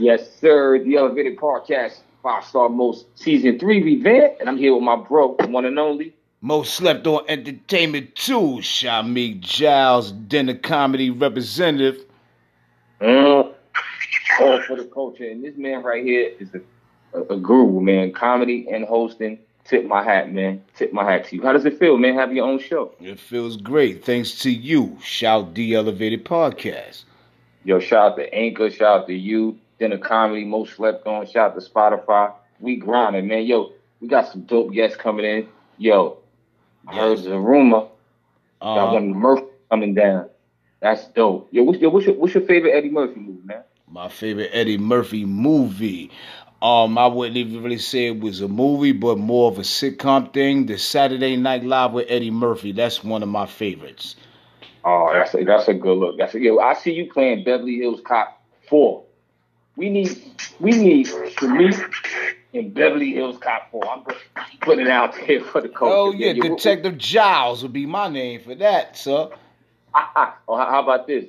Yes, sir. The Elevated Podcast, five star most season three revamp, and I'm here with my bro, the one and only. Most slept on entertainment too. Shamik Giles, dinner comedy representative. Mm. All for the culture, and this man right here is a, a, a guru, man. Comedy and hosting. Tip my hat, man. Tip my hat to you. How does it feel, man? Have your own show. It feels great. Thanks to you. Shout the Elevated Podcast. Yo, shout out to Anchor, shout out to you, Dinner Comedy, Most Slept On, shout out to Spotify. We grinding, man. Yo, we got some dope guests coming in. Yo, I heard a rumor got Uh, one Murphy coming down. That's dope. Yo, what's your, what's your, what's your favorite Eddie Murphy movie, man? my favorite Eddie Murphy movie. Um, I wouldn't even really say it was a movie, but more of a sitcom thing. The Saturday Night Live with Eddie Murphy. That's one of my favorites. Oh, that's a, that's a good look. That's a, yo, I see you playing Beverly Hills Cop 4. We need we need Shamik in Beverly Hills Cop 4. I'm just putting it out there for the culture. Oh yeah, Detective Giles would be my name for that, sir. Ah, ah, oh, how how about this?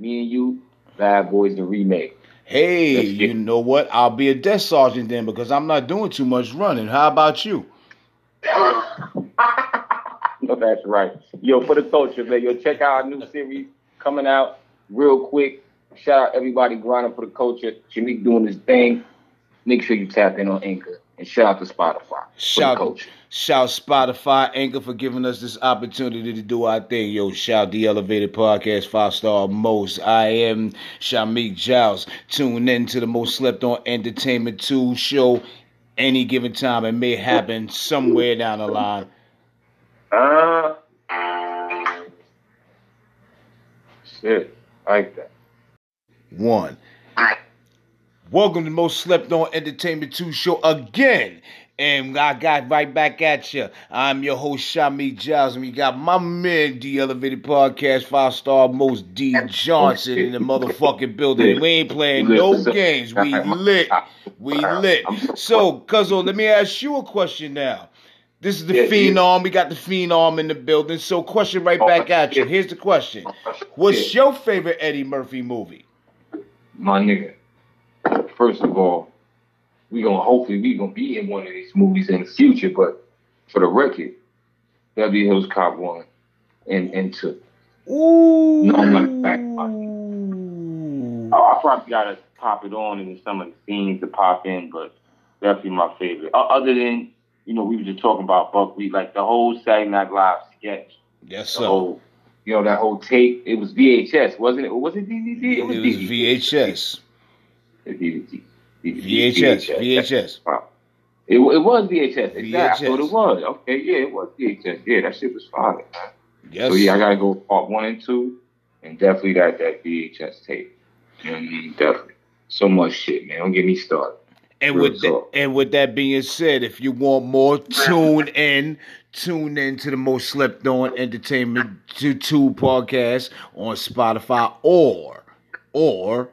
Me and you, Bad Boys the remake. Hey, Let's you know what? I'll be a desk sergeant then because I'm not doing too much running. How about you? no, that's right. Yo, for the culture, man. Yo, check out our new series coming out real quick. Shout out everybody grinding for the culture. Shamik doing his thing. Make sure you tap in on Anchor. And shout out to Spotify for Shout, culture. shout Spotify, Anchor for giving us this opportunity to do our thing. Yo, shout the Elevated Podcast, five star most. I am Shamik Giles. Tune in to the most slept on entertainment two show any given time. It may happen somewhere down the line. Uh, shit. I like that. One. Welcome to Most Slept On Entertainment 2 show again. And I got right back at you. I'm your host, Shami Giles, and we got my man, The Elevated Podcast, five star most D Johnson in the motherfucking building. We ain't playing no games. We lit. We lit. So, Cuzzo, let me ask you a question now. This is the Yeah, yeah. Phenom. We got the Phenom in the building. So, question right back at you. Here's the question What's your favorite Eddie Murphy movie? My nigga? First of all, we gonna hopefully we gonna be in one of these movies in the future, but for the record, Beverly Hills Cop one and and two. Ooh. No, I'm not back. Oh, I probably gotta pop it on and some of the scenes to pop in, but definitely my favorite. O- Other than you know, we were just talking about Buckwheat, like the whole Saturday Night Live sketch, Yes, the sir. whole, you know, that whole tape. It was VHS, wasn't it? Was it DVD? It was VHS. It DVD. VHS. VHS. Wow. It, it was VHS. Exactly. VHS. it was. Okay, yeah, it was VHS. Yeah, that shit was fire. man. Yes. So yeah, I gotta go part one and two, and definitely that that VHS tape. You know what I mean? Definitely. So much shit, man. Don't get me started. And Real with that, and with that being said, if you want more, tune in. Tune in to the most slept on entertainment to two podcast on Spotify or or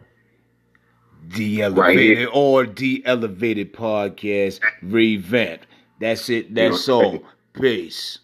the elevated here. or the elevated podcast revamp. That's it. That's all. Peace.